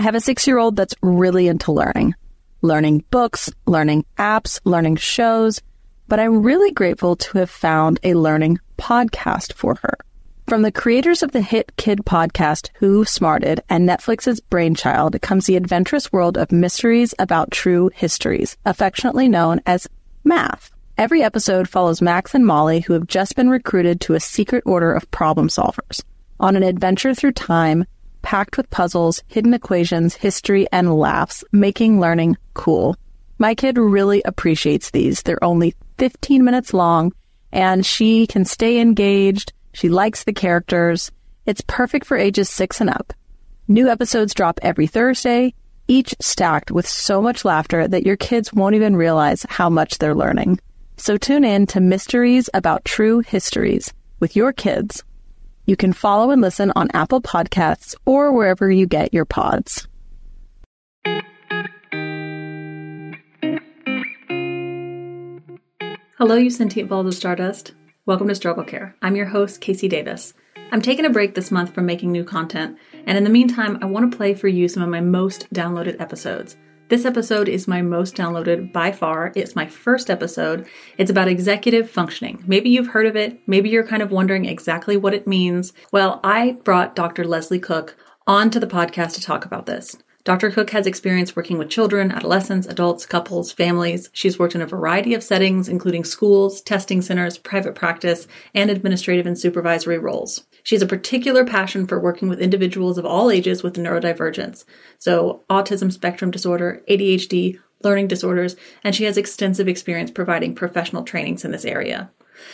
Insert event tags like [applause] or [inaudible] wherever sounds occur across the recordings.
I have a six year old that's really into learning, learning books, learning apps, learning shows, but I'm really grateful to have found a learning podcast for her. From the creators of the hit kid podcast Who Smarted and Netflix's Brainchild comes the adventurous world of mysteries about true histories, affectionately known as math. Every episode follows Max and Molly, who have just been recruited to a secret order of problem solvers, on an adventure through time packed with puzzles, hidden equations, history, and laughs, making learning cool. My kid really appreciates these. They're only 15 minutes long, and she can stay engaged. She likes the characters. It's perfect for ages six and up. New episodes drop every Thursday, each stacked with so much laughter that your kids won't even realize how much they're learning. So tune in to Mysteries About True Histories with your kids. You can follow and listen on Apple Podcasts or wherever you get your pods. Hello, you sentient balls of stardust. Welcome to Struggle Care. I'm your host, Casey Davis. I'm taking a break this month from making new content, and in the meantime, I want to play for you some of my most downloaded episodes. This episode is my most downloaded by far. It's my first episode. It's about executive functioning. Maybe you've heard of it. Maybe you're kind of wondering exactly what it means. Well, I brought Dr. Lesley Cook onto the podcast to talk about this. Dr. Cook has experience working with children, adolescents, adults, couples, families. She's worked in a variety of settings, including schools, testing centers, private practice, and administrative and supervisory roles. She has a particular passion for working with individuals of all ages with neurodivergence, so autism spectrum disorder, ADHD, learning disorders, and she has extensive experience providing professional trainings in this area.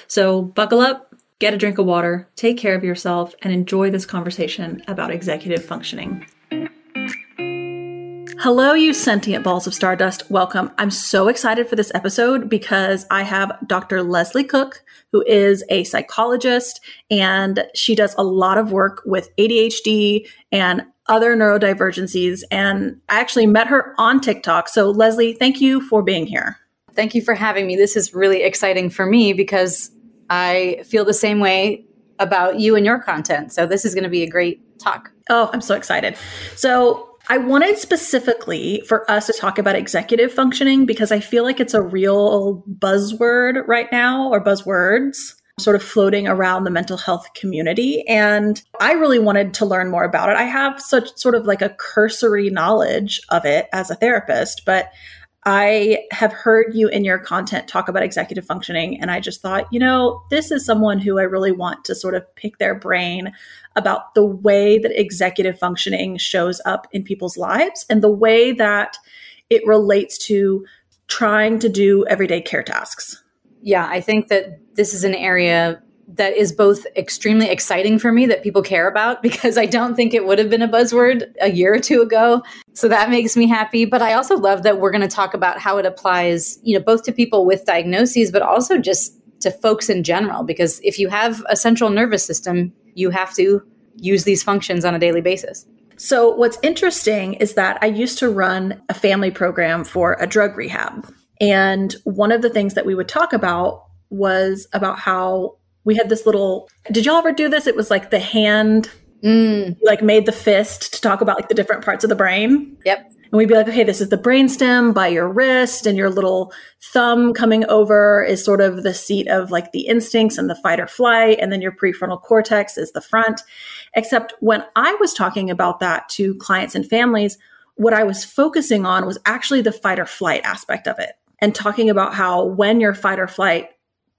So buckle up, get a drink of water, take care of yourself, and enjoy this conversation about executive functioning. Hello, you sentient balls of stardust. Welcome. I'm so excited for this episode because I have Dr. Lesley Cook, who is a psychologist, and she does a lot of work with ADHD and other neurodivergencies. And I actually met her on TikTok. So, Lesley, thank you for being here. Thank you for having me. This is really exciting for me because I feel the same way about you and your content. So, this is going to be a great talk. Oh, I'm so excited. So, I wanted specifically for us to talk about executive functioning because I feel like it's a real buzzword right now or buzzwords sort of floating around the mental health community. And I really wanted to learn more about it. I have such sort of like a cursory knowledge of it as a therapist, but I have heard you in your content talk about executive functioning, and I just thought, you know, this is someone who I really want to sort of pick their brain about the way that executive functioning shows up in people's lives and the way that it relates to trying to do everyday care tasks. Yeah, I think that this is an area that is both extremely exciting for me that people care about [laughs] because I don't think it would have been a buzzword a year or two ago. So that makes me happy. But I also love that we're going to talk about how it applies, you know, both to people with diagnoses, but also just to folks in general. Because if you have a central nervous system, you have to use these functions on a daily basis. So, what's interesting is that I used to run a family program for a drug rehab. And one of the things that we would talk about was about how we had this little did y'all ever do this? It was like the hand mm. like made the fist to talk about like the different parts of the brain. Yep. And we'd be like okay this is the brainstem by your wrist and your little thumb coming over is sort of the seat of like the instincts and the fight or flight and then your prefrontal cortex is the front. Except when i was talking about that to clients and families what i was focusing on was actually the fight or flight aspect of it and talking about how when your fight or flight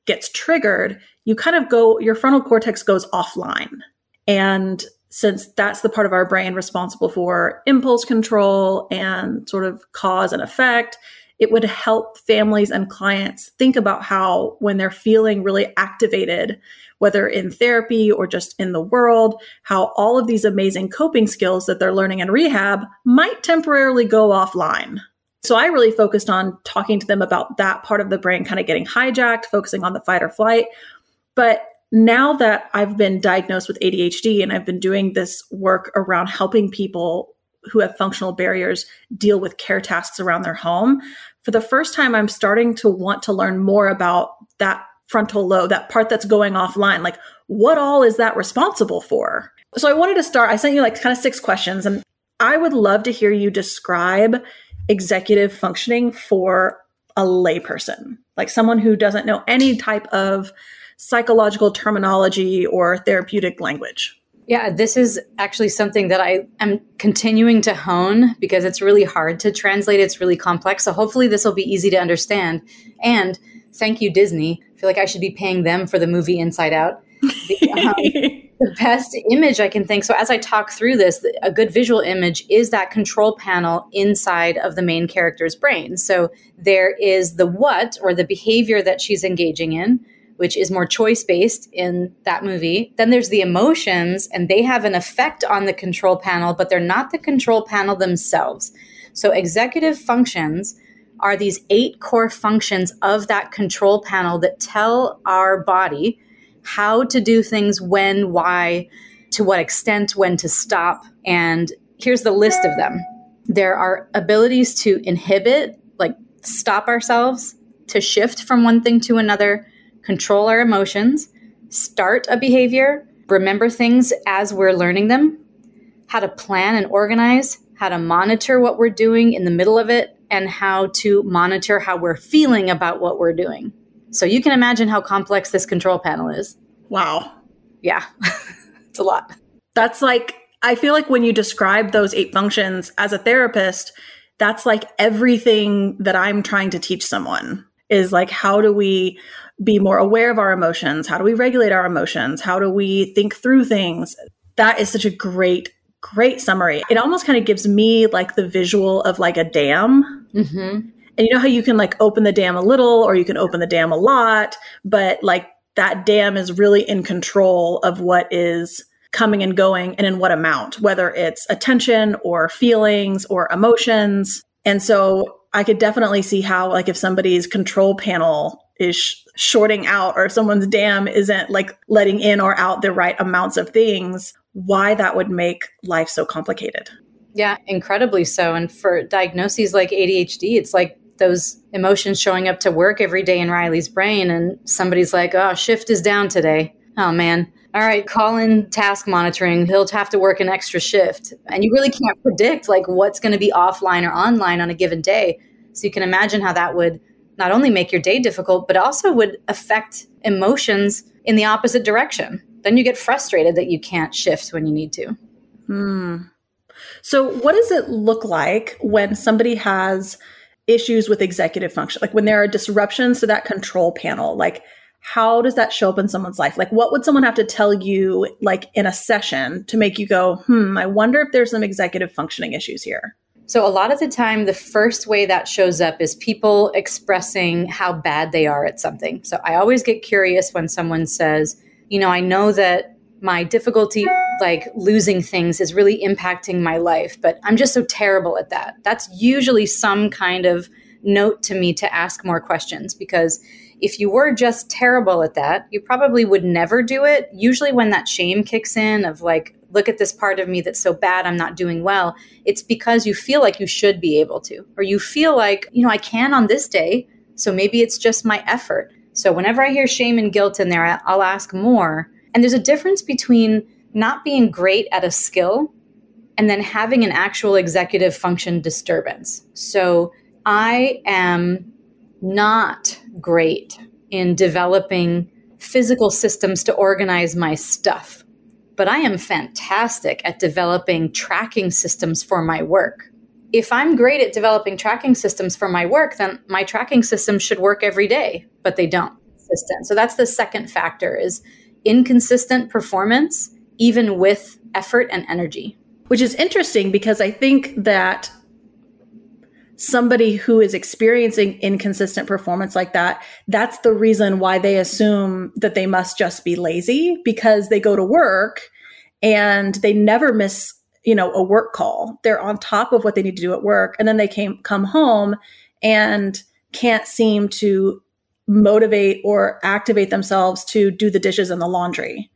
gets triggered, you kind of go, your frontal cortex goes offline. And since that's the part of our brain responsible for impulse control and sort of cause and effect, it would help families and clients think about how, when they're feeling really activated, whether in therapy or just in the world, how all of these amazing coping skills that they're learning in rehab might temporarily go offline. So I really focused on talking to them about that part of the brain kind of getting hijacked, focusing on the fight or flight. But now that I've been diagnosed with ADHD and I've been doing this work around helping people who have functional barriers deal with care tasks around their home, for the first time, I'm starting to want to learn more about that frontal lobe, that part that's going offline. Like, what all is that responsible for? So I wanted to start, I sent you like kind of six questions and I would love to hear you describe executive functioning for a layperson, like someone who doesn't know any type of psychological terminology or therapeutic language. Yeah, this is actually something that I am continuing to hone because it's really hard to translate. It's really complex. So hopefully this will be easy to understand. And thank you, Disney. I feel like I should be paying them for the movie Inside Out. [laughs] um, the best image I can think. So as I talk through this, a good visual image is that control panel inside of the main character's brain. So there is the what or the behavior that she's engaging in, which is more choice based in that movie. Then there's the emotions and they have an effect on the control panel, but they're not the control panel themselves. So executive functions are these eight core functions of that control panel that tell our body how to do things, when, why, to what extent, when to stop. And here's the list of them there are abilities to inhibit, like stop ourselves, to shift from one thing to another, control our emotions, start a behavior, remember things as we're learning them, how to plan and organize, how to monitor what we're doing in the middle of it, and how to monitor how we're feeling about what we're doing. So you can imagine how complex this control panel is. Wow. Yeah, [laughs] it's a lot. That's like, I feel like when you describe those eight functions as a therapist, that's like everything that I'm trying to teach someone is like, how do we be more aware of our emotions? How do we regulate our emotions? How do we think through things? That is such a great, great summary. It almost kind of gives me like the visual of like a dam. Mm-hmm. And you know how you can like open the dam a little or you can open the dam a lot, but like that dam is really in control of what is coming and going and in what amount, whether it's attention or feelings or emotions. And so I could definitely see how, like, if somebody's control panel is sh- shorting out or someone's dam isn't like letting in or out the right amounts of things, why that would make life so complicated. Yeah, incredibly so. And for diagnoses like ADHD, it's like those emotions showing up to work every day in Riley's brain, and somebody's like, oh, shift is down today. Oh, man. All right, call in task monitoring. He'll have to work an extra shift. And you really can't predict like what's going to be offline or online on a given day. So you can imagine how that would not only make your day difficult, but also would affect emotions in the opposite direction. Then you get frustrated that you can't shift when you need to. Hmm. So, what does it look like when somebody has issues with executive function? Like when there are disruptions to that control panel, like how does that show up in someone's life? Like what would someone have to tell you like in a session to make you go, "Hmm, I wonder if there's some executive functioning issues here." So, a lot of the time, the first way that shows up is people expressing how bad they are at something. So, I always get curious when someone says, You know, I know that my difficulty like losing things is really impacting my life but i'm just so terrible at that. That's usually some kind of note to me to ask more questions because if you were just terrible at that you probably would never do it. Usually when that shame kicks in of like look at this part of me that's so bad i'm not doing well it's because you feel like you should be able to or you feel like you know i can on this day so maybe it's just my effort. So whenever i hear shame and guilt in there i'll ask more and there's a difference between not being great at a skill and then having an actual executive function disturbance. So I am not great in developing physical systems to organize my stuff, but I am fantastic at developing tracking systems for my work. If I'm great at developing tracking systems for my work, then my tracking systems should work every day, but they don't. So that's the second factor is inconsistent performance, even with effort and energy. Which is interesting because I think that somebody who is experiencing inconsistent performance like that, that's the reason why they assume that they must just be lazy because they go to work and they never miss, you know, a work call. They're on top of what they need to do at work and then they came come home and can't seem to motivate or activate themselves to do the dishes and the laundry.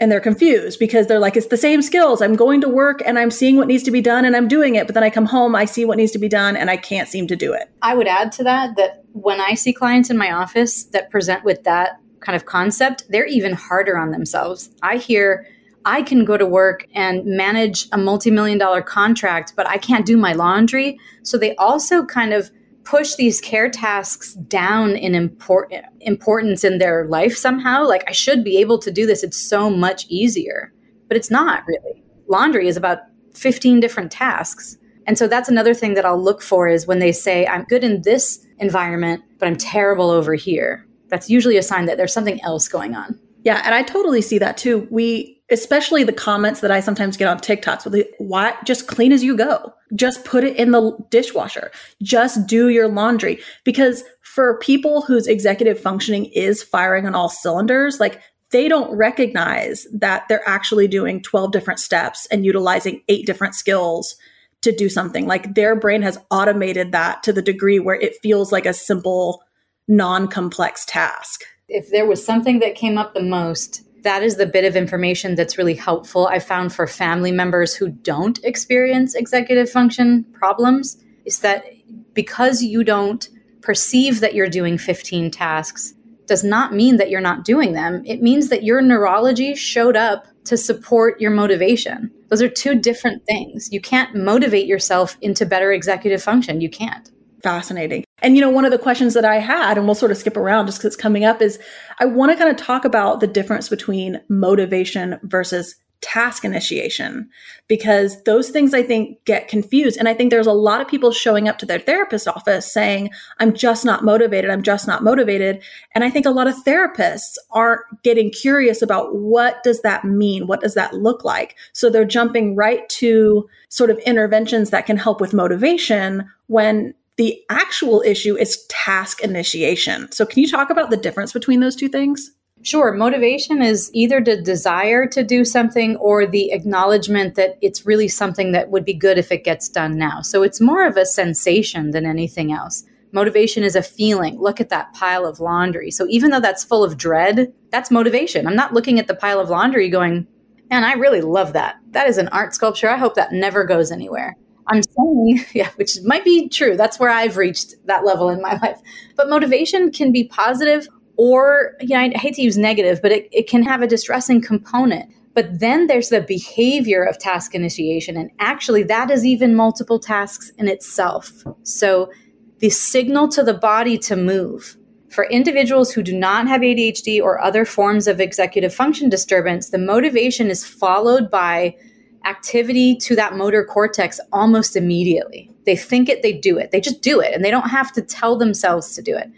And they're confused because they're like, it's the same skills. I'm going to work and I'm seeing what needs to be done and I'm doing it. But then I come home, I see what needs to be done and I can't seem to do it. I would add to that that when I see clients in my office that present with that kind of concept, they're even harder on themselves. I hear, I can go to work and manage a multi million dollar contract, but I can't do my laundry. So they also kind of push these care tasks down in import- importance in their life somehow. Like, I should be able to do this. It's so much easier, but it's not really. Laundry is about 15 different tasks. And so that's another thing that I'll look for is when they say, I'm good in this environment, but I'm terrible over here. That's usually a sign that there's something else going on. Yeah, and I totally see that too. We especially the comments that I sometimes get on TikToks with why just clean as you go. Just put it in the dishwasher. Just do your laundry because for people whose executive functioning is firing on all cylinders, like they don't recognize that they're actually doing 12 different steps and utilizing eight different skills to do something. Like their brain has automated that to the degree where it feels like a simple non-complex task. If there was something that came up the most that is the bit of information that's really helpful. I found for family members who don't experience executive function problems is that because you don't perceive that you're doing 15 tasks does not mean that you're not doing them. It means that your neurology showed up to support your motivation. Those are two different things. You can't motivate yourself into better executive function. You can't fascinating. And, you know, one of the questions that I had, and we'll sort of skip around just because it's coming up, is I want to kind of talk about the difference between motivation versus task initiation because those things I think get confused. And I think there's a lot of people showing up to their therapist office saying, I'm just not motivated. I'm just not motivated. And I think a lot of therapists aren't getting curious about what does that mean? What does that look like? So they're jumping right to sort of interventions that can help with motivation when the actual issue is task initiation. So, can you talk about the difference between those two things? Sure. Motivation is either the desire to do something or the acknowledgement that it's really something that would be good if it gets done now. So, it's more of a sensation than anything else. Motivation is a feeling. Look at that pile of laundry. So, even though that's full of dread, that's motivation. I'm not looking at the pile of laundry going, man, I really love that. That is an art sculpture. I hope that never goes anywhere. I'm saying, [laughs] yeah, which might be true. That's where I've reached that level in my [laughs] life. But motivation can be positive or, you know, I hate to use negative, but it, it can have a distressing component. But then there's the behavior of task initiation. And actually, that is even multiple tasks in itself. So the signal to the body to move. For individuals who do not have ADHD or other forms of executive function disturbance, the motivation is followed by activity to that motor cortex almost immediately. They think it, they do it. They just do it and they don't have to tell themselves to do it.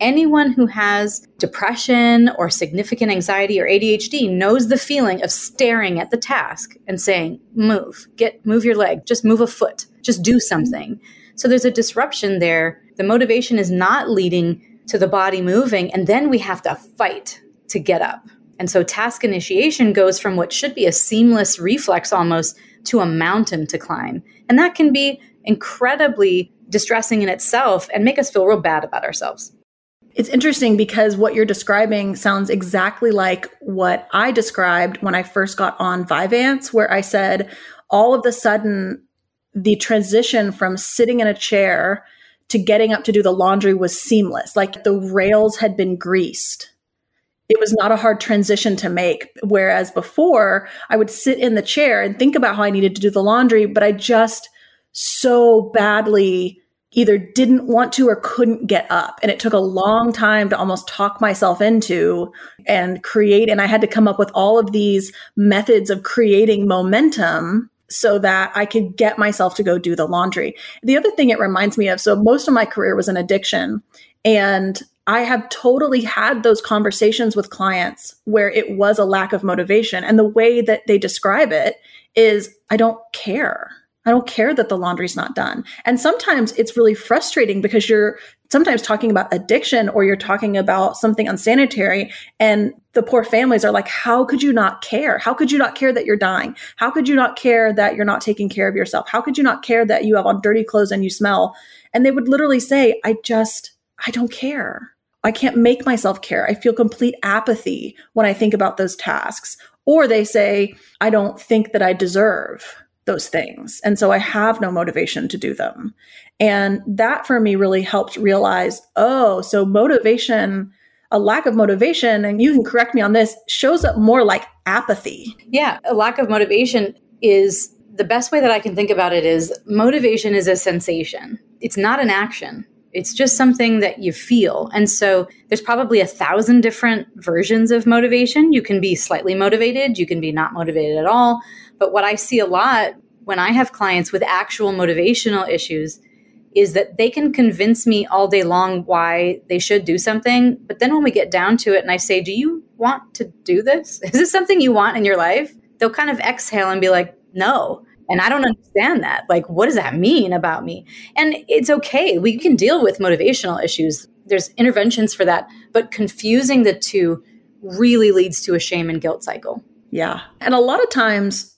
Anyone who has depression or significant anxiety or ADHD knows the feeling of staring at the task and saying, "Move. Get move your leg. Just move a foot. Just do something." So there's a disruption there. The motivation is not leading to the body moving and then we have to fight to get up. And so task initiation goes from what should be a seamless reflex almost to a mountain to climb. And that can be incredibly distressing in itself and make us feel real bad about ourselves. It's interesting because what you're describing sounds exactly like what I described when I first got on Vyvanse, where I said all of a sudden the transition from sitting in a chair to getting up to do the laundry was seamless, like the rails had been greased it was not a hard transition to make. Whereas before, I would sit in the chair and think about how I needed to do the laundry, but I just so badly either didn't want to or couldn't get up. And it took a long time to almost talk myself into and create. And I had to come up with all of these methods of creating momentum so that I could get myself to go do the laundry. The other thing it reminds me of so, most of my career was in addiction. And I have totally had those conversations with clients where it was a lack of motivation. And the way that they describe it is I don't care. I don't care that the laundry's not done. And sometimes it's really frustrating because you're sometimes talking about addiction or you're talking about something unsanitary. And the poor families are like, how could you not care? How could you not care that you're dying? How could you not care that you're not taking care of yourself? How could you not care that you have on dirty clothes and you smell? And they would literally say, I just, I don't care. I can't make myself care. I feel complete apathy when I think about those tasks. Or they say, I don't think that I deserve those things. And so I have no motivation to do them. And that for me really helped realize oh, so motivation, a lack of motivation, and you can correct me on this, shows up more like apathy. Yeah, a lack of motivation is the best way that I can think about it is motivation is a sensation. It's not an action. It's just something that you feel. And so there's probably a thousand different versions of motivation. You can be slightly motivated, you can be not motivated at all. But what I see a lot when I have clients with actual motivational issues is that they can convince me all day long why they should do something. But then when we get down to it and I say, Do you want to do this? [laughs] Is this something you want in your life? They'll kind of exhale and be like, No. And I don't understand that. Like, what does that mean about me? And it's okay. We can deal with motivational issues. There's interventions for that. But confusing the two really leads to a shame and guilt cycle. Yeah. And a lot of times,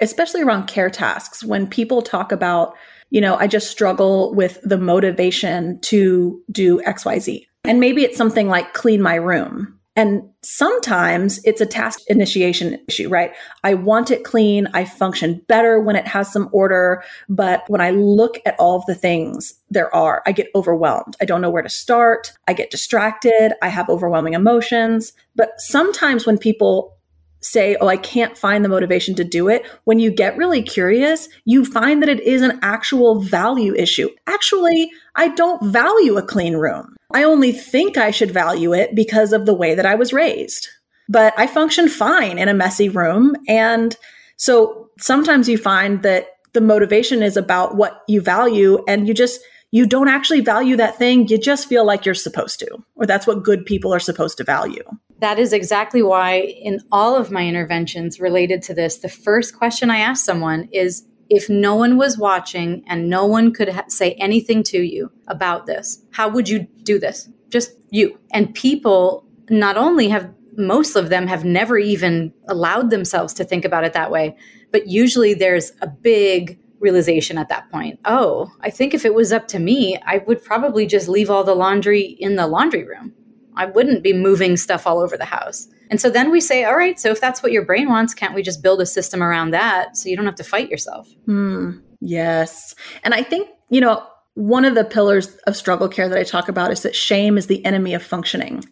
especially around care tasks, when people talk about, you know, I just struggle with the motivation to do XYZ. And maybe it's something like clean my room and sometimes it's a task initiation issue, right? I want it clean. I function better when it has some order. But when I look at all of the things there are, I get overwhelmed. I don't know where to start. I get distracted. I have overwhelming emotions. But sometimes when people say, Oh, I can't find the motivation to do it. When you get really curious, you find that it is an actual value issue. Actually, I don't value a clean room. I only think I should value it because of the way that I was raised. But I function fine in a messy room. And so sometimes you find that the motivation is about what you value and you just, you don't actually value that thing. You just feel like you're supposed to, or that's what good people are supposed to value that is exactly why in all of my interventions related to this, the first question I ask someone is if no one was watching and no one could ha- say anything to you about this, how would you do this? Just you. And people not only have most of them have never even allowed themselves to think about it that way, but usually there's a big realization at that point. Oh, I think if it was up to me, I would probably just leave all the laundry in the laundry room I wouldn't be moving stuff all over the house. And so then we say, all right, so if that's what your brain wants, can't we just build a system around that so you don't have to fight yourself? Hmm. Yes. And I think, you know, one of the pillars of struggle care that I talk about is that shame is the enemy of functioning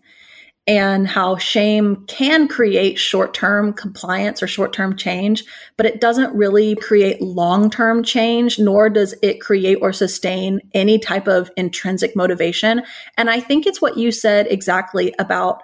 and how shame can create short term compliance or short term change, but it doesn't really create long term change, nor does it create or sustain any type of intrinsic motivation. And I think it's what you said exactly about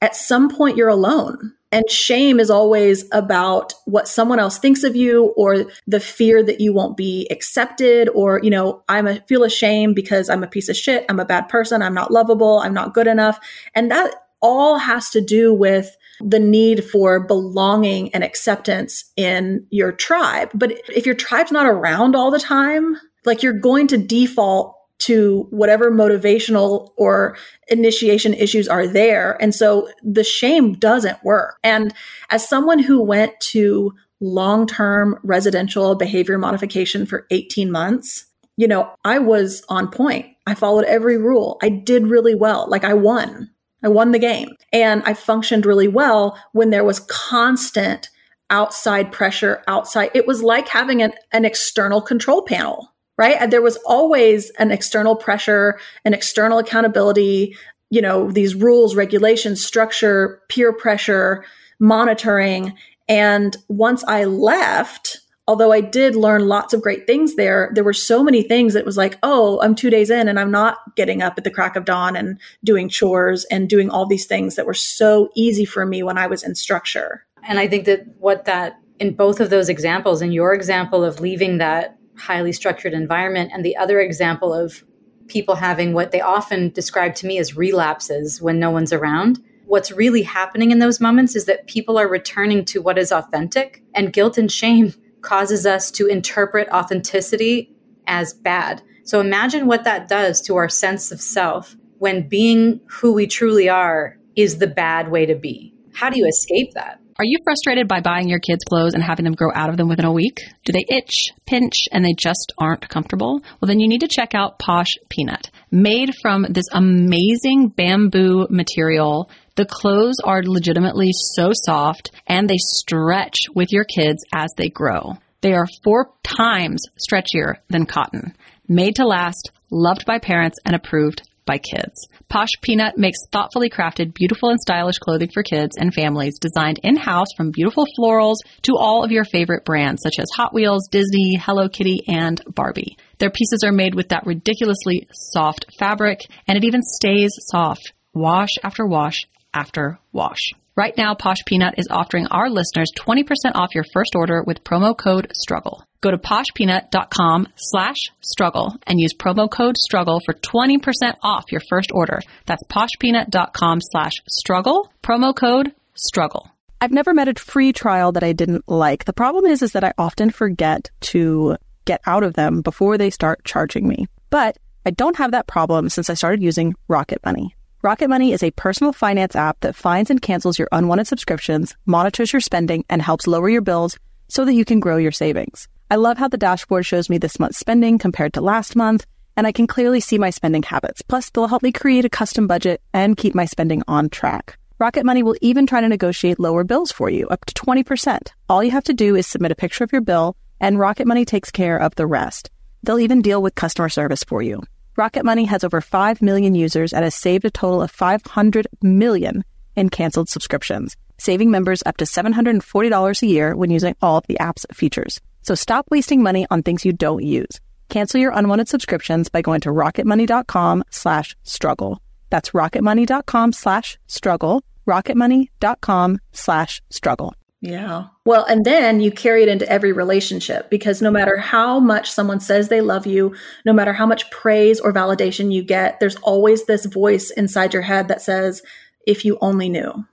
at some point you're alone. And shame is always about what someone else thinks of you or the fear that you won't be accepted or, you know, I'm a, feel ashamed because I'm a piece of shit. I'm a bad person. I'm not lovable. I'm not good enough. And that all has to do with the need for belonging and acceptance in your tribe. But if your tribe's not around all the time, like you're going to default to whatever motivational or initiation issues are there. And so the shame doesn't work. And as someone who went to long term residential behavior modification for 18 months, you know, I was on point. I followed every rule. I did really well. Like I won. I won the game. And I functioned really well when there was constant outside pressure, outside. It was like having an, an external control panel, right? And there was always an external pressure, an external accountability, you know, these rules, regulations, structure, peer pressure, monitoring. And once I left, although I did learn lots of great things there, there were so many things that was like, oh, I'm two days in and I'm not getting up at the crack of dawn and doing chores and doing all these things that were so easy for me when I was in structure. And I think that what that, in both of those examples, in your example of leaving that highly structured environment, and the other example of people having what they often describe to me as relapses when no one's around. What's really happening in those moments is that people are returning to what is authentic, and guilt and shame causes us to interpret authenticity as bad. So imagine what that does to our sense of self when being who we truly are is the bad way to be. How do you escape that? Are you frustrated by buying your kids clothes and having them grow out of them within a week? Do they itch, pinch, and they just aren't comfortable? Well, then you need to check out Posh Peanut. Made from this amazing bamboo material the clothes are legitimately so soft and they stretch with your kids as they grow. They are four times stretchier than cotton. Made to last, loved by parents, and approved by kids. Posh Peanut makes thoughtfully crafted, beautiful and stylish clothing for kids and families designed in-house from beautiful florals to all of your favorite brands such as Hot Wheels, Disney, Hello Kitty, and Barbie. Their pieces are made with that ridiculously soft fabric and it even stays soft wash after wash after wash. Right now, Posh Peanut is offering our listeners 20% off your first order with promo code STRUGGLE. Go to poshpeanut.com slash struggle and use promo code struggle for 20% off your first order. That's poshpeanut.com slash struggle, promo code struggle. I've never met a free trial that I didn't like. The problem is, is that I often forget to get out of them before they start charging me. But I don't have that problem since I started using Rocket Money. Rocket Money is a personal finance app that finds and cancels your unwanted subscriptions, monitors your spending, and helps lower your bills so that you can grow your savings. I love how the dashboard shows me this month's spending compared to last month, and I can clearly see my spending habits. Plus, they'll help me create a custom budget and keep my spending on track. Rocket Money will even try to negotiate lower bills for you, up to 20%. All you have to do is submit a picture of your bill, and Rocket Money takes care of the rest. They'll even deal with customer service for you. Rocket Money has over 5 million users and has saved a total of 500 million in canceled subscriptions, saving members up to $740 a year when using all of the app's features. So stop wasting money on things you don't use. Cancel your unwanted subscriptions by going to rocketmoney.com slash struggle. That's rocketmoney.com slash struggle, rocketmoney.com slash struggle. Yeah. Well, and then you carry it into every relationship because no matter how much someone says they love you, no matter how much praise or validation you get, there's always this voice inside your head that says, if you only knew.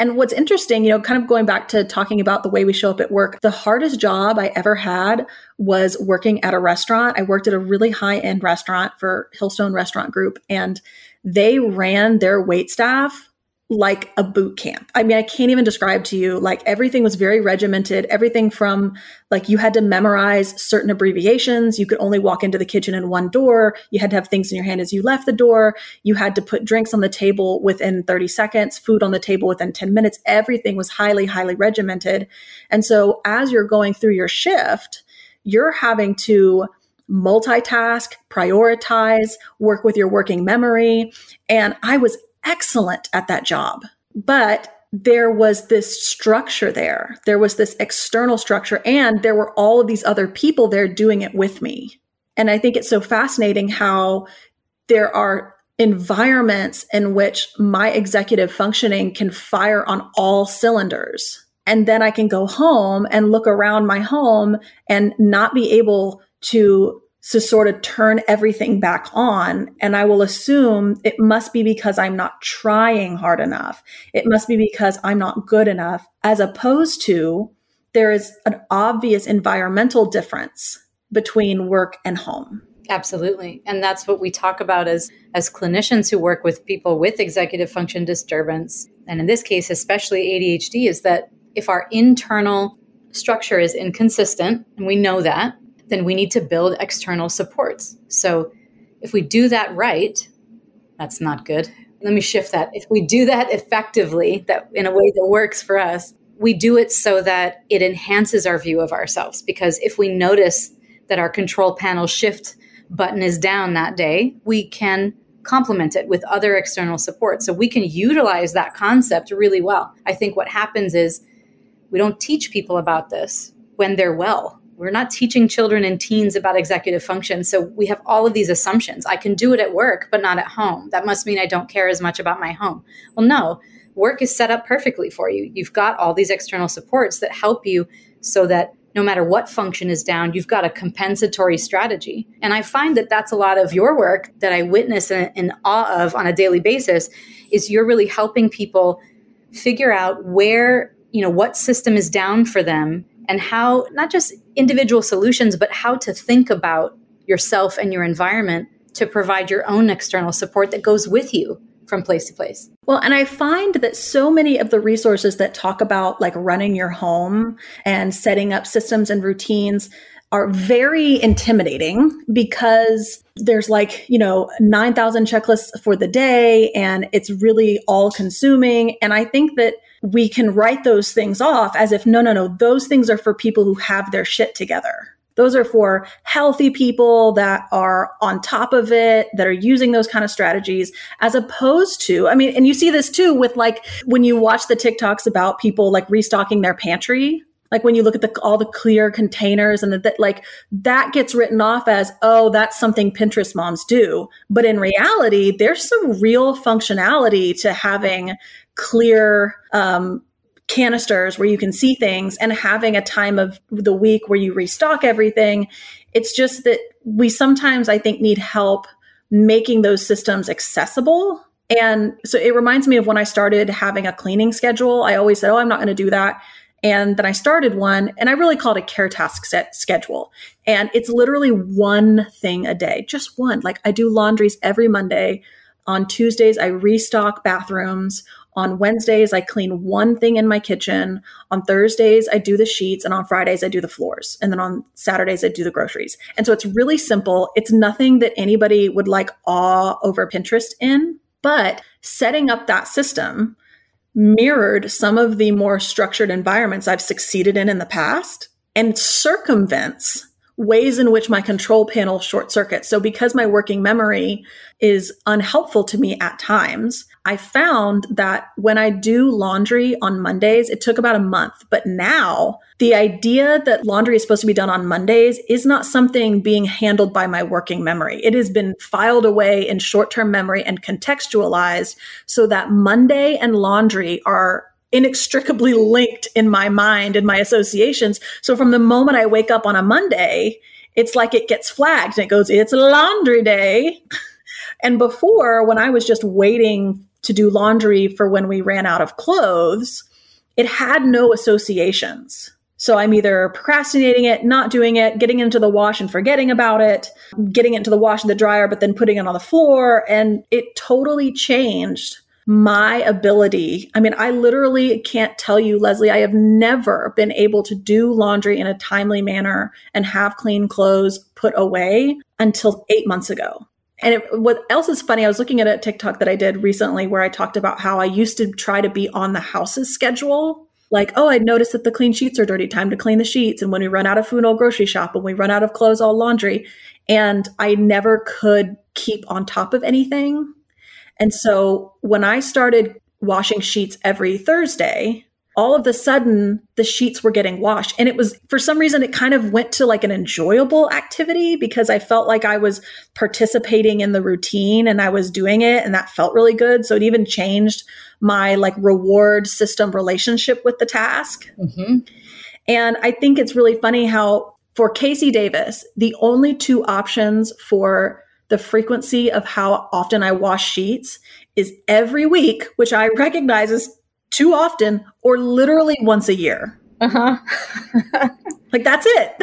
And what's interesting, you know, kind of going back to talking about the way we show up at work, the hardest job I ever had was working at a restaurant. I worked at a really high end restaurant for Hillstone Restaurant Group, and they ran their wait staff like a boot camp. I mean, I can't even describe to you, like everything was very regimented. Everything from like you had to memorize certain abbreviations. You could only walk into the kitchen in one door. You had to have things in your hand as you left the door. You had to put drinks on the table within 30 seconds, food on the table within 10 minutes. Everything was highly, highly regimented. And so as you're going through your shift, you're having to multitask, prioritize, work with your working memory. And I was excellent at that job. But there was this structure there. There was this external structure, and there were all of these other people there doing it with me. And I think it's so fascinating how there are environments in which my executive functioning can fire on all cylinders. And then I can go home and look around my home and not be able to to sort of turn everything back on. And I will assume it must be because I'm not trying hard enough. It must be because I'm not good enough, as opposed to there is an obvious environmental difference between work and home. Absolutely. And that's what we talk about as as clinicians who work with people with executive function disturbance and in this case especially ADHD is that if our internal structure is inconsistent and we know that then we need to build external supports. So if we do that right, that's not good. Let me shift that. If we do that effectively, that in a way that works for us, we do it so that it enhances our view of ourselves. Because if we notice that our control panel shift button is down that day, we can complement it with other external support. So we can utilize that concept really well. I think what happens is we don't teach people about this when they're well we're not teaching children and teens about executive function. So we have all of these assumptions. I can do it at work, but not at home. That must mean I don't care as much about my home. Well, no, work is set up perfectly for you. You've got all these external supports that help you so that no matter what function is down, you've got a compensatory strategy. And I find that that's a lot of your work that I witness in, in awe of on a daily basis is you're really helping people figure out where, you know, what system is down for them and how not just individual solutions, but how to think about yourself and your environment to provide your own external support that goes with you from place to place. Well, and I find that so many of the resources that talk about like running your home and setting up systems and routines are very intimidating because there's like, you know, 9,000 checklists for the day and it's really all consuming. And I think that we can write those things off as if, no, no, no, those things are for people who have their shit together. Those are for healthy people that are on top of it, that are using those kind of strategies, as opposed to, I mean, and you see this too with like when you watch the TikToks about people like restocking their pantry like when you look at the, all the clear containers and that like that gets written off as oh that's something pinterest moms do but in reality there's some real functionality to having clear um, canisters where you can see things and having a time of the week where you restock everything it's just that we sometimes i think need help making those systems accessible and so it reminds me of when i started having a cleaning schedule i always said oh i'm not going to do that and then I started one and I really called it a care task set schedule. And it's literally one thing a day, just one. Like I do laundries every Monday. On Tuesdays, I restock bathrooms. On Wednesdays, I clean one thing in my kitchen. On Thursdays, I do the sheets. And on Fridays, I do the floors. And then on Saturdays, I do the groceries. And so it's really simple. It's nothing that anybody would like awe over Pinterest in. But setting up that system mirrored some of the more structured environments I've succeeded in in the past and circumvents ways in which my control panel short circuits. So because my working memory is unhelpful to me at times, I found that when I do laundry on Mondays, it took about a month. But now the idea that laundry is supposed to be done on Mondays is not something being handled by my working memory. It has been filed away in short term memory and contextualized so that Monday and laundry are inextricably linked in my mind and my associations. So from the moment I wake up on a Monday, it's like it gets flagged and it goes, it's laundry day. [laughs] and before, when I was just waiting to do laundry for when we ran out of clothes, it had no associations. So I'm either procrastinating it, not doing it, getting into the wash and forgetting about it, getting it into the wash and the dryer, but then putting it on the floor. And it totally changed my ability. I mean, I literally can't tell you, Lesley, I have never been able to do laundry in a timely manner and have clean clothes put away until eight months ago. And it, what else is funny, I was looking at a TikTok that I did recently where I talked about how I used to try to be on the house's schedule. Like, oh, I noticed that the clean sheets are dirty, time to clean the sheets. And when we run out of food, I'll grocery shop. When we run out of clothes, I'll laundry. And I never could keep on top of anything and so when I started washing sheets every Thursday, all of the sudden the sheets were getting washed. And it was, for some reason, it kind of went to like an enjoyable activity because I felt like I was participating in the routine and I was doing it. And that felt really good. So it even changed my like reward system relationship with the task. Mm-hmm. And I think it's really funny how for Casey Davis, the only two options for the frequency of how often I wash sheets is every week, which I recognize is too often, or literally once a year. Uh huh. [laughs] like that's it.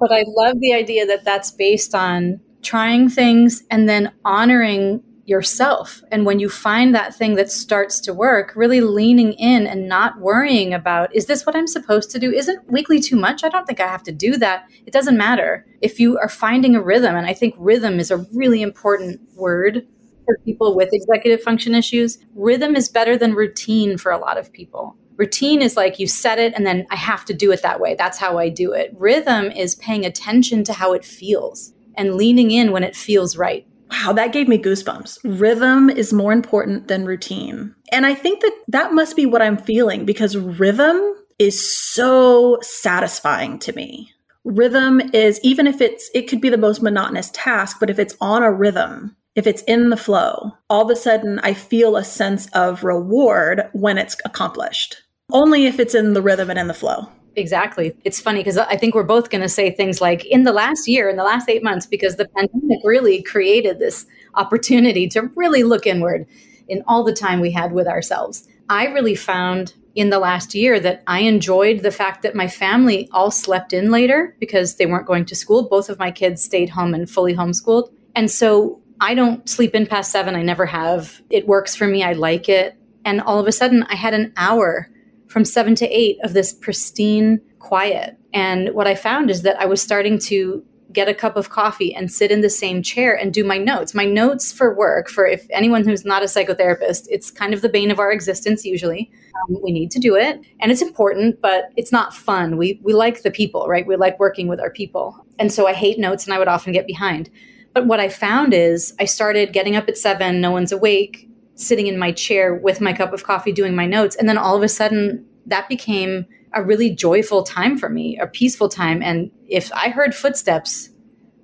but I love the idea that that's based on trying things and then honoring yourself. And when you find that thing that starts to work, really leaning in and not worrying about, is this what I'm supposed to do? Isn't weekly too much? I don't think I have to do that. It doesn't matter. If you are finding a rhythm, and I think rhythm is a really important word for people with executive function issues, rhythm is better than routine for a lot of people. Routine is like you set it and then I have to do it that way. That's how I do it. Rhythm is paying attention to how it feels and leaning in when it feels right wow, that gave me goosebumps. Rhythm is more important than routine. And I think that that must be what I'm feeling because rhythm is so satisfying to me. Rhythm is, even if it's, it could be the most monotonous task, but if it's on a rhythm, if it's in the flow, all of a sudden I feel a sense of reward when it's accomplished. Only if it's in the rhythm and in the flow. Exactly. It's funny because I think we're both going to say things like in the last year, in the last eight months, because the pandemic really created this opportunity to really look inward in all the time we had with ourselves. I really found in the last year that I enjoyed the fact that my family all slept in later because they weren't going to school. Both of my kids stayed home and fully homeschooled. And so I don't sleep in past seven. I never have. It works for me. I like it. And all of a sudden, I had an hour from seven to eight of this pristine quiet. And what I found is that I was starting to get a cup of coffee and sit in the same chair and do my notes. My notes for work, for if anyone who's not a psychotherapist, it's kind of the bane of our existence usually. Um, we need to do it and it's important, but it's not fun. We, we like the people, right? We like working with our people. And so I hate notes and I would often get behind. But what I found is I started getting up at seven, no one's awake, sitting in my chair with my cup of coffee doing my notes. And then all of a sudden, that became a really joyful time for me, a peaceful time. And if I heard footsteps,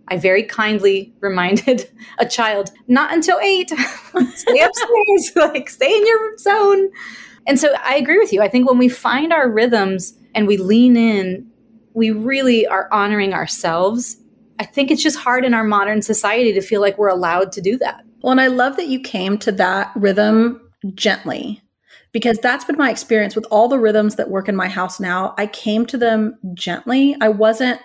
I very kindly [laughs] reminded a child, not until eight, [laughs] stay upstairs, [laughs] like stay in your zone. And so I agree with you. I think when we find our rhythms and we lean in, we really are honoring ourselves. I think it's just hard in our modern society to feel like we're allowed to do that. Well, and I love that you came to that rhythm gently because that's been my experience with all the rhythms that work in my house now. I came to them gently. I wasn't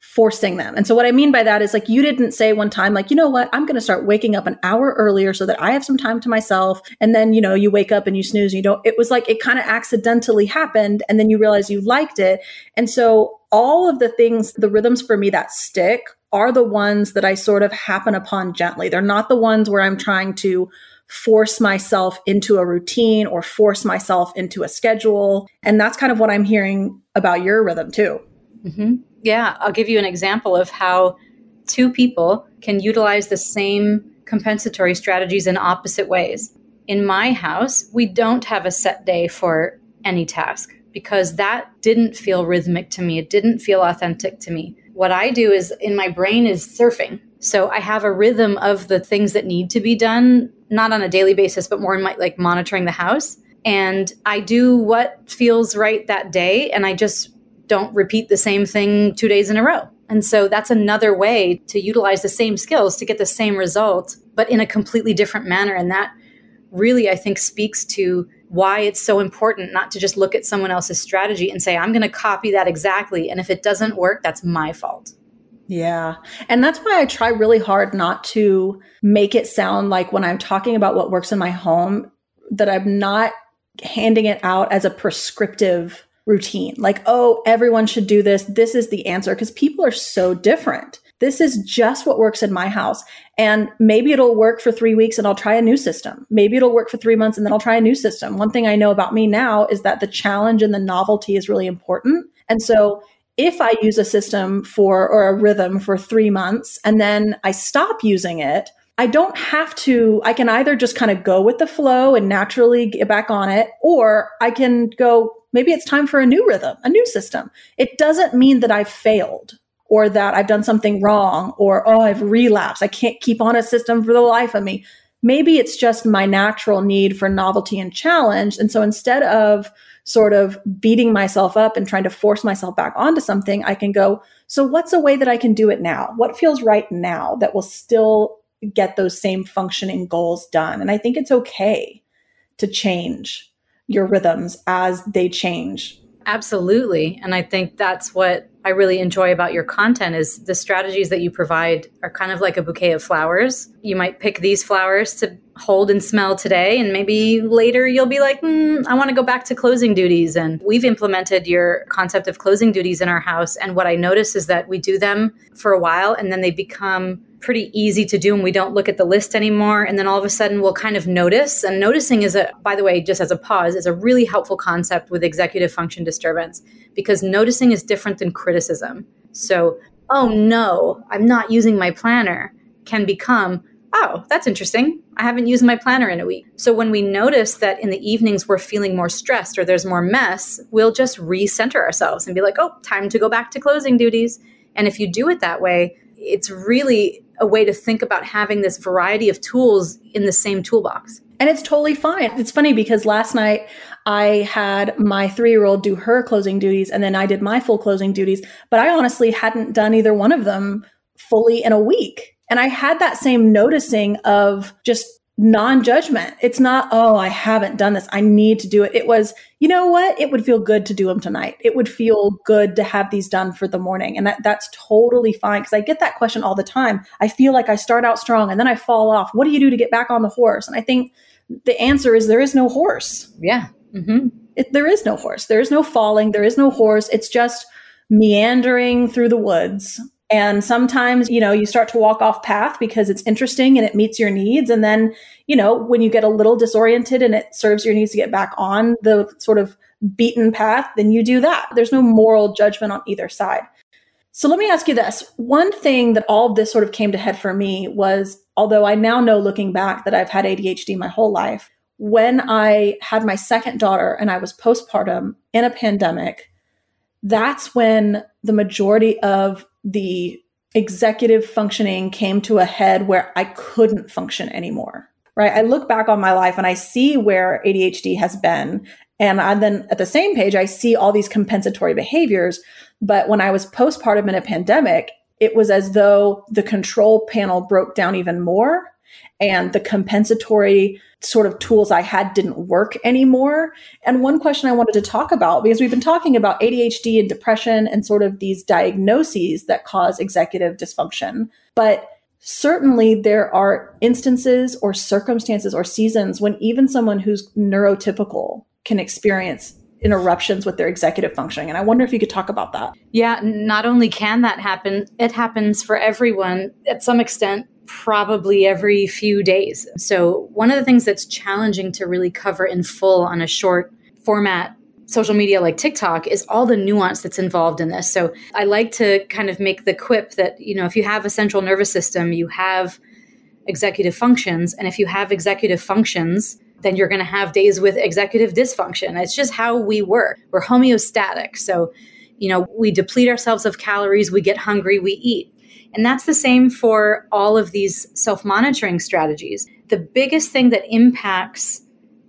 forcing them. And so what I mean by that is like you didn't say one time like, you know what, I'm going to start waking up an hour earlier so that I have some time to myself and then, you know, you wake up and you snooze and you don't it was like it kind of accidentally happened and then you realize you liked it. And so all of the things, the rhythms for me that stick are the ones that I sort of happen upon gently. They're not the ones where I'm trying to force myself into a routine or force myself into a schedule. And that's kind of what I'm hearing about your rhythm too. Mm-hmm. Yeah, I'll give you an example of how two people can utilize the same compensatory strategies in opposite ways. In my house, we don't have a set day for any task because that didn't feel rhythmic to me. It didn't feel authentic to me. What I do is in my brain is surfing. So I have a rhythm of the things that need to be done not on a daily basis, but more in my like monitoring the house. And I do what feels right that day. And I just don't repeat the same thing two days in a row. And so that's another way to utilize the same skills to get the same result, but in a completely different manner. And that really, I think, speaks to why it's so important not to just look at someone else's strategy and say, I'm going to copy that exactly. And if it doesn't work, that's my fault. Yeah. And that's why I try really hard not to make it sound like when I'm talking about what works in my home, that I'm not handing it out as a prescriptive routine. Like, oh, everyone should do this. This is the answer. Because people are so different. This is just what works in my house. And maybe it'll work for three weeks and I'll try a new system. Maybe it'll work for three months and then I'll try a new system. One thing I know about me now is that the challenge and the novelty is really important. And so if I use a system for or a rhythm for three months and then I stop using it, I don't have to, I can either just kind of go with the flow and naturally get back on it, or I can go, maybe it's time for a new rhythm, a new system. It doesn't mean that I've failed or that I've done something wrong or, oh, I've relapsed. I can't keep on a system for the life of me. Maybe it's just my natural need for novelty and challenge. And so instead of sort of beating myself up and trying to force myself back onto something, I can go, so what's a way that I can do it now? What feels right now that will still get those same functioning goals done? And I think it's okay to change your rhythms as they change. Absolutely. And I think that's what I really enjoy about your content is the strategies that you provide are kind of like a bouquet of flowers. You might pick these flowers to hold and smell today and maybe later you'll be like mm, i want to go back to closing duties. And we've implemented your concept of closing duties in our house and what i notice is that we do them for a while and then they become pretty easy to do and we don't look at the list anymore and then all of a sudden we'll kind of notice. And noticing is a by the way just as a pause is a really helpful concept with executive function disturbance because noticing is different than criticism so oh no i'm not using my planner can become oh, that's interesting. I haven't used my planner in a week. So when we notice that in the evenings we're feeling more stressed or there's more mess, we'll just recenter ourselves and be like, oh, time to go back to closing duties. And if you do it that way, it's really a way to think about having this variety of tools in the same toolbox. And it's totally fine. It's funny because last night I had my three year old do her closing duties and then I did my full closing duties, but I honestly hadn't done either one of them fully in a week. And I had that same noticing of just non judgment. It's not, oh, I haven't done this. I need to do it. It was, you know what? It would feel good to do them tonight. It would feel good to have these done for the morning. And that, that's totally fine because I get that question all the time. I feel like I start out strong and then I fall off. What do you do to get back on the horse? And I think the answer is there is no horse. Yeah. Mm-hmm. It, there is no horse. There is no falling. There is no horse. It's just meandering through the woods And sometimes, you know, you start to walk off path because it's interesting and it meets your needs. And then, you know, when you get a little disoriented and it serves your needs to get back on the sort of beaten path, then you do that. There's no moral judgment on either side. So let me ask you this. One thing that all of this sort of came to head for me was although I now know looking back that I've had ADHD my whole life, when I had my second daughter and I was postpartum in a pandemic, that's when the majority of the executive functioning came to a head where I couldn't function anymore. Right. I look back on my life and I see where ADHD has been. And I then at the same page, I see all these compensatory behaviors. But when I was postpartum in a pandemic, it was as though the control panel broke down even more and the compensatory sort of tools I had didn't work anymore. And one question I wanted to talk about, because we've been talking about ADHD and depression and sort of these diagnoses that cause executive dysfunction, but certainly there are instances or circumstances or seasons when even someone who's neurotypical can experience interruptions with their executive functioning. And I wonder if you could talk about that. Yeah, not only can that happen, it happens for everyone at some extent probably every few days. So, one of the things that's challenging to really cover in full on a short format social media like TikTok is all the nuance that's involved in this. So, I like to kind of make the quip that, you know, if you have a central nervous system, you have executive functions. And if you have executive functions, then you're going to have days with executive dysfunction. It's just how we work. We're homeostatic. So, you know, we deplete ourselves of calories, we get hungry, we eat. And that's the same for all of these self monitoring strategies. The biggest thing that impacts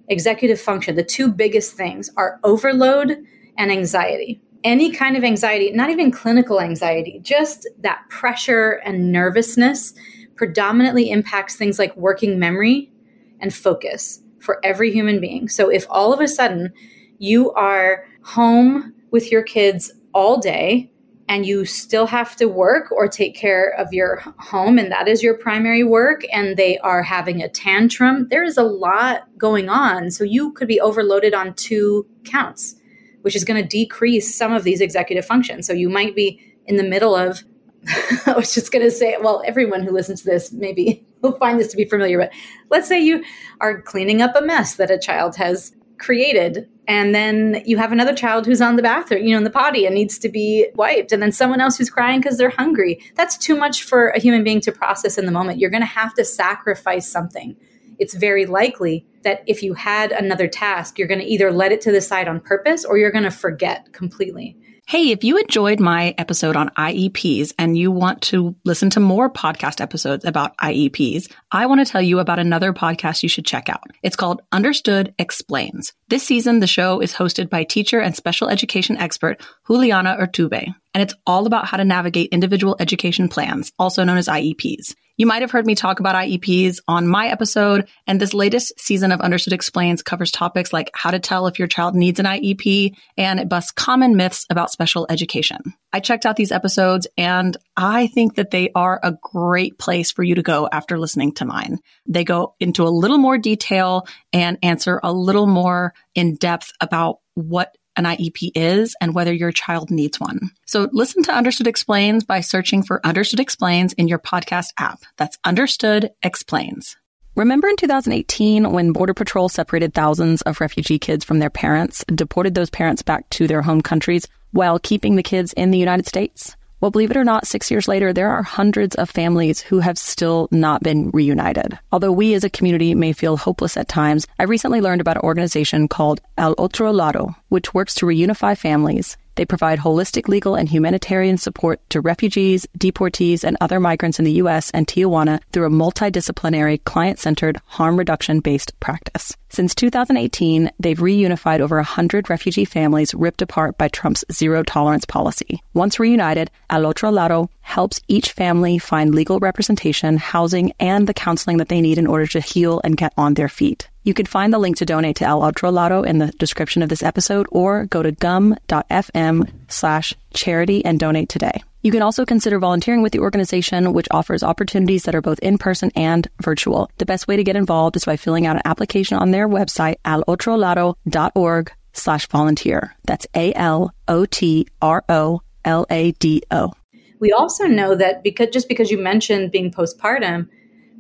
executive function, the two biggest things are overload and anxiety. Any kind of anxiety, not even clinical anxiety, just that pressure and nervousness predominantly impacts things like working memory and focus for every human being. So if all of a sudden you are home with your kids all day and you still have to work or take care of your home and that is your primary work and they are having a tantrum there is a lot going on. So you could be overloaded on two counts which is going to decrease some of these executive functions. So you might be in the middle of [laughs] I was just going to say, well, everyone who listens to this maybe [laughs] will find this to be familiar, but let's say you are cleaning up a mess that a child has created and then you have another child who's on the bathroom you know in the potty and needs to be wiped. And then someone else who's crying because they're hungry. That's too much for a human being to process in the moment. You're going to have to sacrifice something. It's very likely that if you had another task you're going to either let it to the side on purpose or you're going to forget completely Hey, if you enjoyed my episode on IEPs and you want to listen to more podcast episodes about IEPs, I want to tell you about another podcast you should check out. It's called Understood Explains. This season, the show is hosted by teacher and special education expert Juliana Urtubey, and it's all about how to navigate individual education plans, also known as IEPs. You might have heard me talk about IEPs on my episode, and this latest season of Understood Explains covers topics like how to tell if your child needs an IEP, and it busts common myths about special education. I checked out these episodes, and I think that they are a great place for you to go after listening to mine. They go into a little more detail and answer a little more in depth about what an IEP is and whether your child needs one. So listen to Understood Explains by searching for Understood Explains in your podcast app. That's Understood Explains. Remember in 2018 when Border Patrol separated thousands of refugee kids from their parents, deported those parents back to their home countries while keeping the kids in the United States? Well, believe it or not, six years later, there are hundreds of families who have still not been reunited. Although we as a community may feel hopeless at times, I recently learned about an organization called El Otro Lado, which works to reunify families they provide holistic legal and humanitarian support to refugees, deportees, and other migrants in the U.S. and Tijuana through a multidisciplinary, client-centered, harm reduction-based practice. Since 2018, they've reunified over 100 refugee families ripped apart by Trump's zero tolerance policy. Once reunited, El Otro Lado helps each family find legal representation, housing, and the counseling that they need in order to heal and get on their feet. You can find the link to donate to El Otro Lado in the description of this episode or go to gum.fm slash charity and donate today. You can also consider volunteering with the organization, which offers opportunities that are both in person and virtual. The best way to get involved is by filling out an application on their website, alotrolado.org slash volunteer. That's A L O T R O L A D O. We also know that because just because you mentioned being postpartum,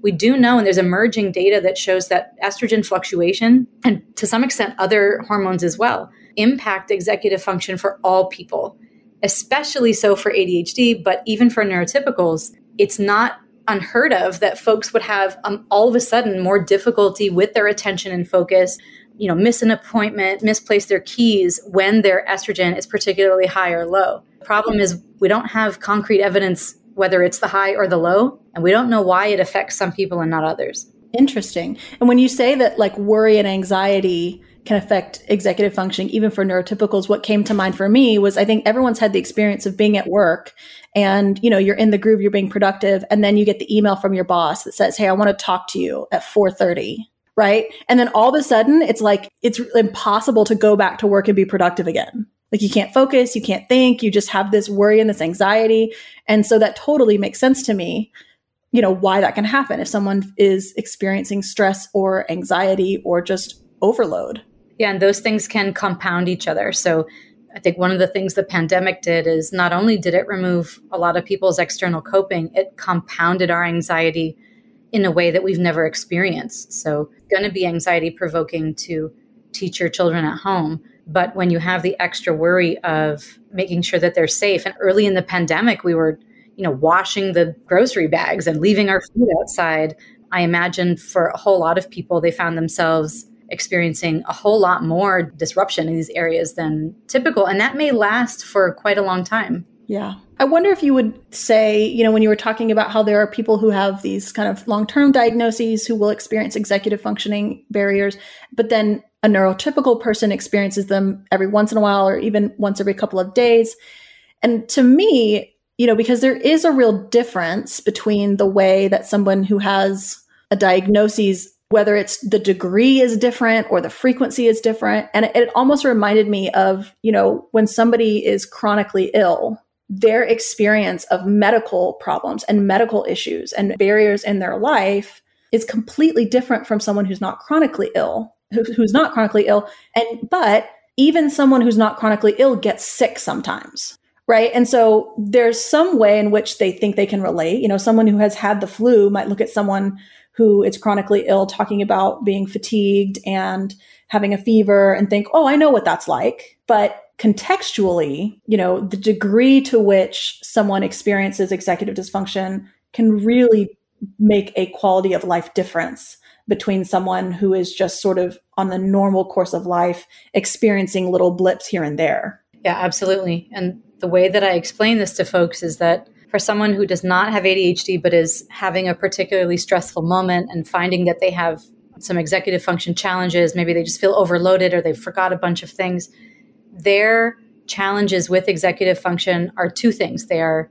we do know, and there's emerging data that shows that estrogen fluctuation, and to some extent other hormones as well, impact executive function for all people, especially so for ADHD, but even for neurotypicals. It's not unheard of that folks would have um, all of a sudden more difficulty with their attention and focus you know miss an appointment misplace their keys when their estrogen is particularly high or low the problem is we don't have concrete evidence whether it's the high or the low and we don't know why it affects some people and not others. Interesting. And when you say that like worry and anxiety can affect executive functioning, even for neurotypicals what came to mind for me was i think everyone's had the experience of being at work and you know you're in the groove you're being productive and then you get the email from your boss that says hey i want to talk to you at 4.30 right? And then all of a sudden it's like it's impossible to go back to work and be productive again like you can't focus you can't think you just have this worry and this anxiety and so that totally makes sense to me you know why that can happen if someone is experiencing stress or anxiety or just overload yeah, and those things can compound each other. So I think one of the things the pandemic did is not only did it remove a lot of people's external coping, it compounded our anxiety in a way that we've never experienced. So, going to be anxiety provoking to teach your children at home. But when you have the extra worry of making sure that they're safe, and early in the pandemic, we were, you know, washing the grocery bags and leaving our food outside. I imagine for a whole lot of people, they found themselves experiencing a whole lot more disruption in these areas than typical. And that may last for quite a long time. Yeah. I wonder if you would say, you know, when you were talking about how there are people who have these kind of long term diagnoses who will experience executive functioning barriers, but then a neurotypical person experiences them every once in a while or even once every couple of days. And to me, you know, because there is a real difference between the way that someone who has a diagnosis whether it's the degree is different or the frequency is different. And it, it, almost reminded me of, you know, when somebody is chronically ill, their experience of medical problems and medical issues and barriers in their life is completely different from someone who's not chronically ill, who, who's not chronically ill. And, but even someone who's not chronically ill gets sick sometimes. Right. And so there's some way in which they think they can relate. You know, someone who has had the flu might look at someone who is chronically ill talking about being fatigued and having a fever and think, oh, I know what that's like. But contextually, you know, the degree to which someone experiences executive dysfunction can really make a quality of life difference between someone who is just sort of on the normal course of life, experiencing little blips here and there. Yeah, absolutely. And the way that I explain this to folks is that for someone who does not have ADHD but is having a particularly stressful moment and finding that they have some executive function challenges, maybe they just feel overloaded or they forgot a bunch of things, their challenges with executive function are two things. They are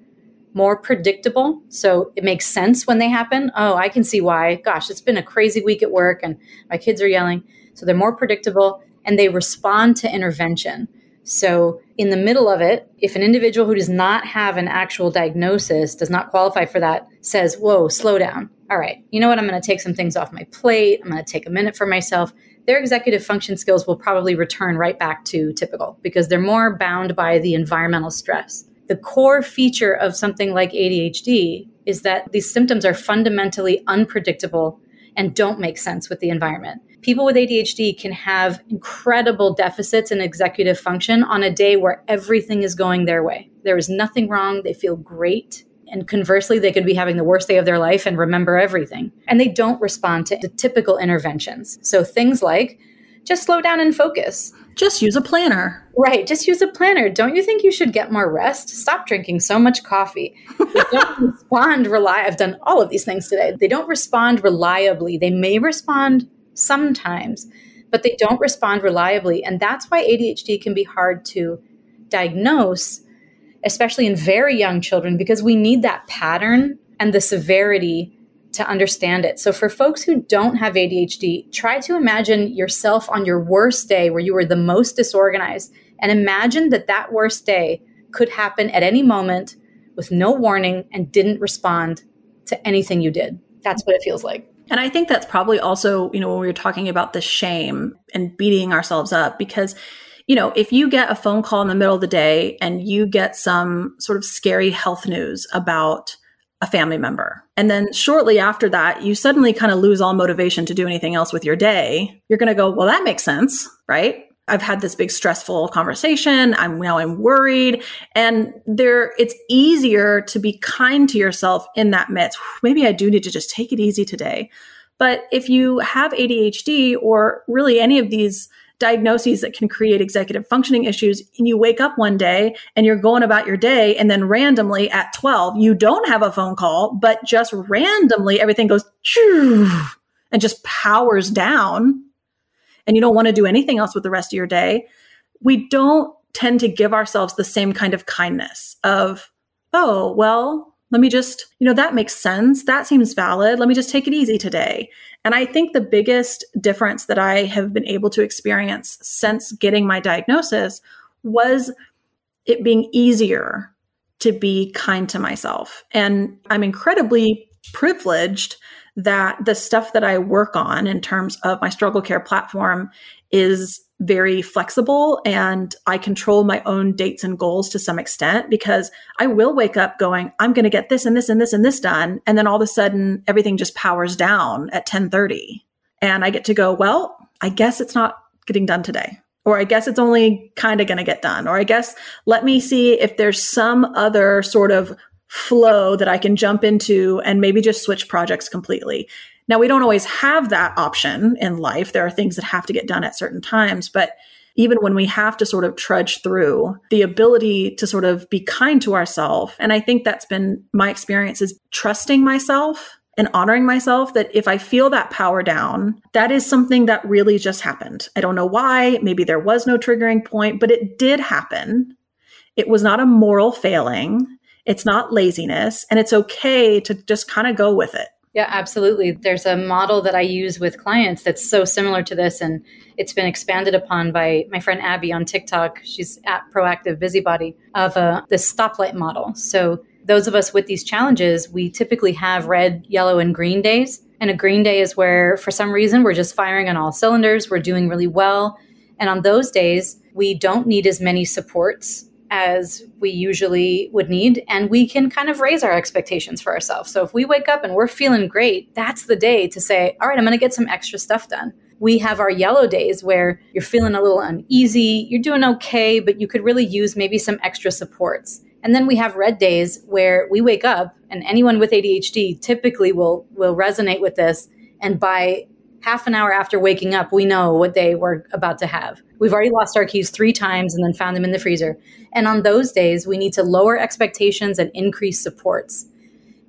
more predictable. So it makes sense when they happen. Oh, I can see why. Gosh, it's been a crazy week at work and my kids are yelling. So they're more predictable and they respond to intervention. So, in the middle of it, if an individual who does not have an actual diagnosis, does not qualify for that, says, Whoa, slow down. All right, you know what? I'm going to take some things off my plate. I'm going to take a minute for myself. Their executive function skills will probably return right back to typical because they're more bound by the environmental stress. The core feature of something like ADHD is that these symptoms are fundamentally unpredictable and don't make sense with the environment people with ADHD can have incredible deficits in executive function on a day where everything is going their way. There is nothing wrong. They feel great. And conversely, they could be having the worst day of their life and remember everything. And they don't respond to the typical interventions. So things like just slow down and focus. Just use a planner. Right. Just use a planner. Don't you think you should get more rest? Stop drinking so much coffee. They [laughs] don't respond rely. I've done all of these things today. They don't respond reliably. They may respond sometimes, but they don't respond reliably. And that's why ADHD can be hard to diagnose, especially in very young children, because we need that pattern and the severity to understand it. So, for folks who don't have ADHD, try to imagine yourself on your worst day where you were the most disorganized and imagine that that worst day could happen at any moment with no warning and didn't respond to anything you did. That's what it feels like. And I think that's probably also, you know, when we were talking about the shame and beating ourselves up, because, you know, if you get a phone call in the middle of the day and you get some sort of scary health news about a family member, and then shortly after that, you suddenly kind of lose all motivation to do anything else with your day, you're going to go, well, that makes sense, right? I've had this big stressful conversation. I'm now I'm worried. And there it's easier to be kind to yourself in that midst. Maybe I do need to just take it easy today. But if you have ADHD or really any of these diagnoses that can create executive functioning issues and you wake up one day and you're going about your day and then randomly at 12 you don't have a phone call but just randomly everything goes and just powers down and you don't want to do anything else with the rest of your day, we don't tend to give ourselves the same kind of kindness of, oh, well, let me just, you know, that makes sense. That seems valid. Let me just take it easy today. And I think the biggest difference that I have been able to experience since getting my diagnosis was it being easier to be kind to myself. And I'm incredibly privileged that the stuff that I work on in terms of my struggle care platform is very flexible and I control my own dates and goals to some extent because I will wake up going, I'm going to get this and this and this and this done. And then all of a sudden everything just powers down at 1030 and I get to go, well, I guess it's not getting done today. Or I guess it's only kind of going to get done. Or I guess let me see if there's some other sort of flow that I can jump into and maybe just switch projects completely. Now, we don't always have that option in life. There are things that have to get done at certain times, but even when we have to sort of trudge through the ability to sort of be kind to ourselves. And I think that's been my experience is trusting myself and honoring myself that if I feel that power down, that is something that really just happened. I don't know why. Maybe there was no triggering point, but it did happen. It was not a moral failing. It's not laziness and it's okay to just kind of go with it. Yeah, absolutely. There's a model that I use with clients that's so similar to this, and it's been expanded upon by my friend Abby on TikTok. She's at Proactive Busybody of uh, this stoplight model. So, those of us with these challenges, we typically have red, yellow, and green days. And a green day is where, for some reason, we're just firing on all cylinders, we're doing really well. And on those days, we don't need as many supports as we usually would need and we can kind of raise our expectations for ourselves. So if we wake up and we're feeling great, that's the day to say, all right, I'm going to get some extra stuff done. We have our yellow days where you're feeling a little uneasy, you're doing okay, but you could really use maybe some extra supports. And then we have red days where we wake up and anyone with ADHD typically will will resonate with this and by half an hour after waking up, we know what day we're about to have. We've already lost our keys three times and then found them in the freezer. And on those days, we need to lower expectations and increase supports.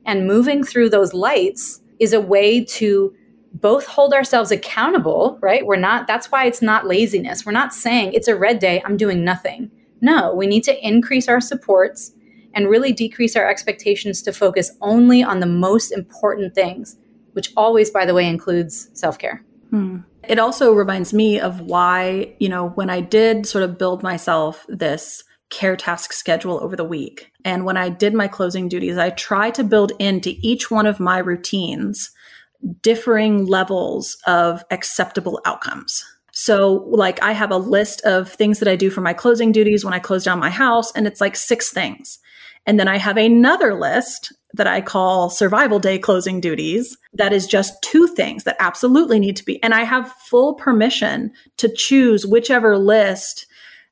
And moving through those lights is a way to both hold ourselves accountable, right? We're not, that's why it's not laziness. We're not saying it's a red day, I'm doing nothing. No, we need to increase our supports and really decrease our expectations to focus only on the most important things which always, by the way, includes self care. Hmm. It also reminds me of why, you know, when I did sort of build myself this care task schedule over the week, and when I did my closing duties, I try to build into each one of my routines differing levels of acceptable outcomes. So, like, I have a list of things that I do for my closing duties when I close down my house, and it's like six things. And then I have another list that I call survival day closing duties. That is just two things that absolutely need to be. And I have full permission to choose whichever list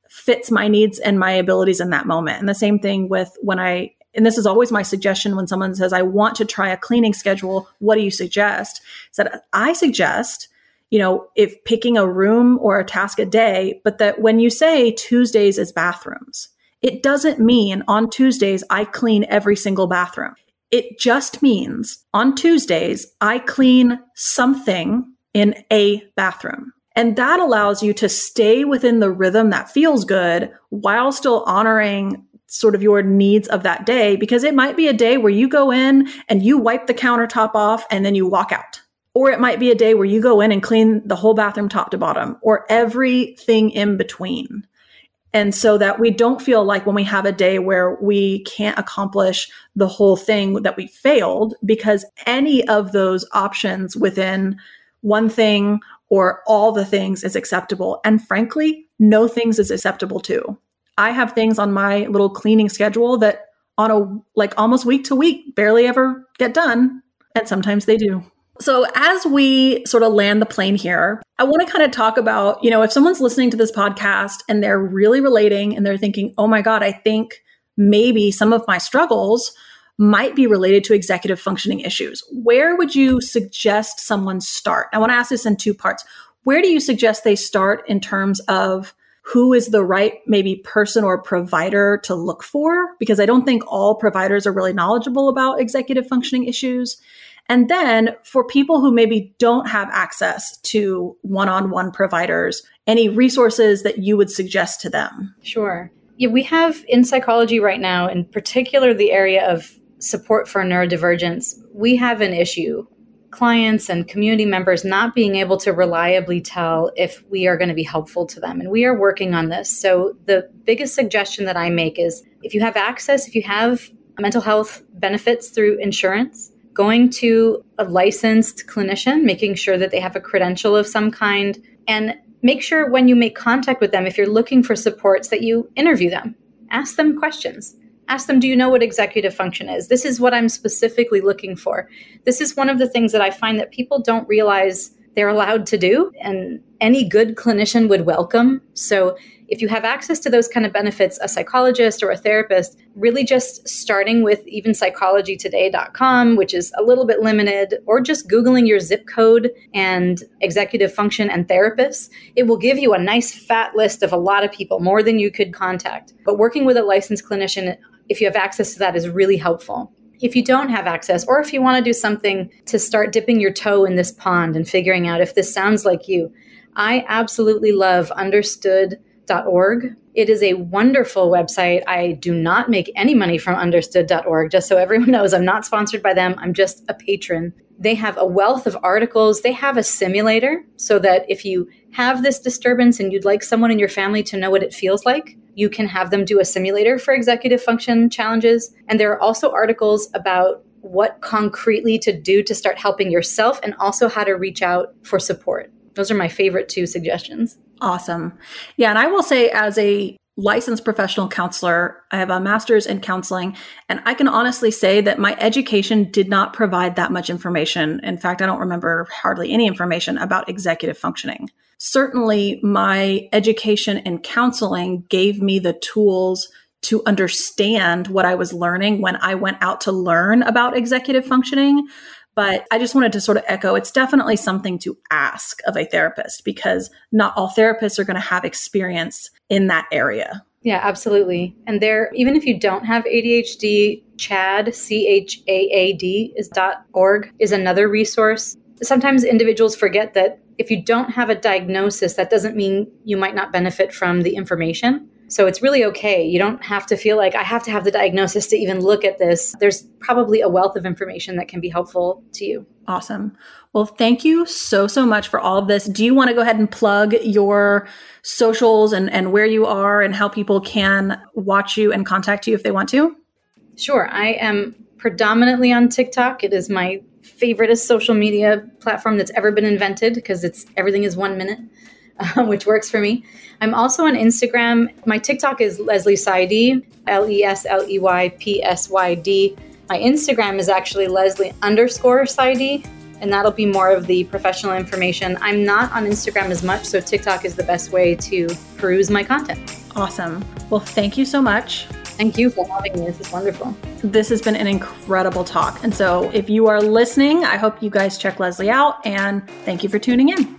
fits my needs and my abilities in that moment. And the same thing with when I, and this is always my suggestion when someone says, I want to try a cleaning schedule. What do you suggest? Is that I suggest, you know, if picking a room or a task a day, but that when you say Tuesdays is bathrooms, it doesn't mean on Tuesdays I clean every single bathroom. It just means on Tuesdays, I clean something in a bathroom. And that allows you to stay within the rhythm that feels good while still honoring sort of your needs of that day because it might be a day where you go in and you wipe the countertop off and then you walk out. Or it might be a day where you go in and clean the whole bathroom top to bottom or everything in between. And so that we don't feel like when we have a day where we can't accomplish the whole thing that we failed, because any of those options within one thing or all the things is acceptable. And frankly, no things is acceptable too. I have things on my little cleaning schedule that on a like almost week to week barely ever get done. And sometimes they do. So, as we sort of land the plane here, I want to kind of talk about, you know, if someone's listening to this podcast and they're really relating and they're thinking, oh my God, I think maybe some of my struggles might be related to executive functioning issues. Where would you suggest someone start? I want to ask this in two parts. Where do you suggest they start in terms of who is the right maybe person or provider to look for? Because I don't think all providers are really knowledgeable about executive functioning issues. And then for people who maybe don't have access to one on one providers, any resources that you would suggest to them? Sure. Yeah, we have in psychology right now, in particular the area of support for neurodivergence, we have an issue. Clients and community members not being able to reliably tell if we are going to be helpful to them. And we are working on this. So, the biggest suggestion that I make is if you have access, if you have mental health benefits through insurance, going to a licensed clinician, making sure that they have a credential of some kind, and make sure when you make contact with them, if you're looking for supports, that you interview them. Ask them questions. Ask them, do you know what executive function is? This is what I'm specifically looking for. This is one of the things that I find that people don't realize they're allowed to do and any good clinician would welcome. So if you have access to those kind of benefits, a psychologist or a therapist, really just starting with even psychologytoday.com, which is a little bit limited, or just Googling your zip code and executive function and therapists, it will give you a nice fat list of a lot of people, more than you could contact. But working with a licensed clinician, if you have access to that, is really helpful if you don't have access, or if you want to do something to start dipping your toe in this pond and figuring out if this sounds like you, I absolutely love Understood understood.org. It is a wonderful website. I do not make any money from understood.org, just so everyone [laughs] knows I'm not sponsored by them. I'm just a patron. They have a wealth of articles. They have a simulator so that if you have this disturbance and you'd like someone in your family to know what it feels like, you can have them do a simulator for executive function challenges. And there are also articles about what concretely to do to start helping yourself and also how to reach out for support. Those are my favorite two suggestions. Awesome. Yeah. And I will say, as a licensed professional counselor, I have a master's in counseling, and I can honestly say that my education did not provide that much information. In fact, I don't remember hardly any information about executive functioning. Certainly, my education in counseling gave me the tools to understand what I was learning when I went out to learn about executive functioning. But I just wanted to sort of echo it's definitely something to ask of a therapist because not all therapists are going to have experience in that area. Yeah, absolutely. And there, even if you don't have ADHD, CHADD, C H A A D is dot .org is another resource. Sometimes individuals forget that if you don't have a diagnosis, that doesn't mean you might not benefit from the information. So it's really okay. You don't have to feel like I have to have the diagnosis to even look at this. There's probably a wealth of information that can be helpful to you. Awesome. Well, thank you so, so much for all of this. Do you want to go ahead and plug your socials and, and where you are and how people can watch you and contact you if they want to? Sure. I am predominantly on TikTok. It is my favorite social media platform that's ever been invented because it's everything is one minute. [laughs] which works for me. I'm also on Instagram. My TikTok is Lesley Psyd, L E S L E Y P S Y D. My Instagram is actually Lesley underscore Psyd, and that'll be more of the professional information. I'm not on Instagram as much, so TikTok is the best way to peruse my content. Awesome. Well, thank you so much. Thank you for having me. This is wonderful. This has been an incredible talk. And so, if you are listening, I hope you guys check Lesley out and thank you for tuning in.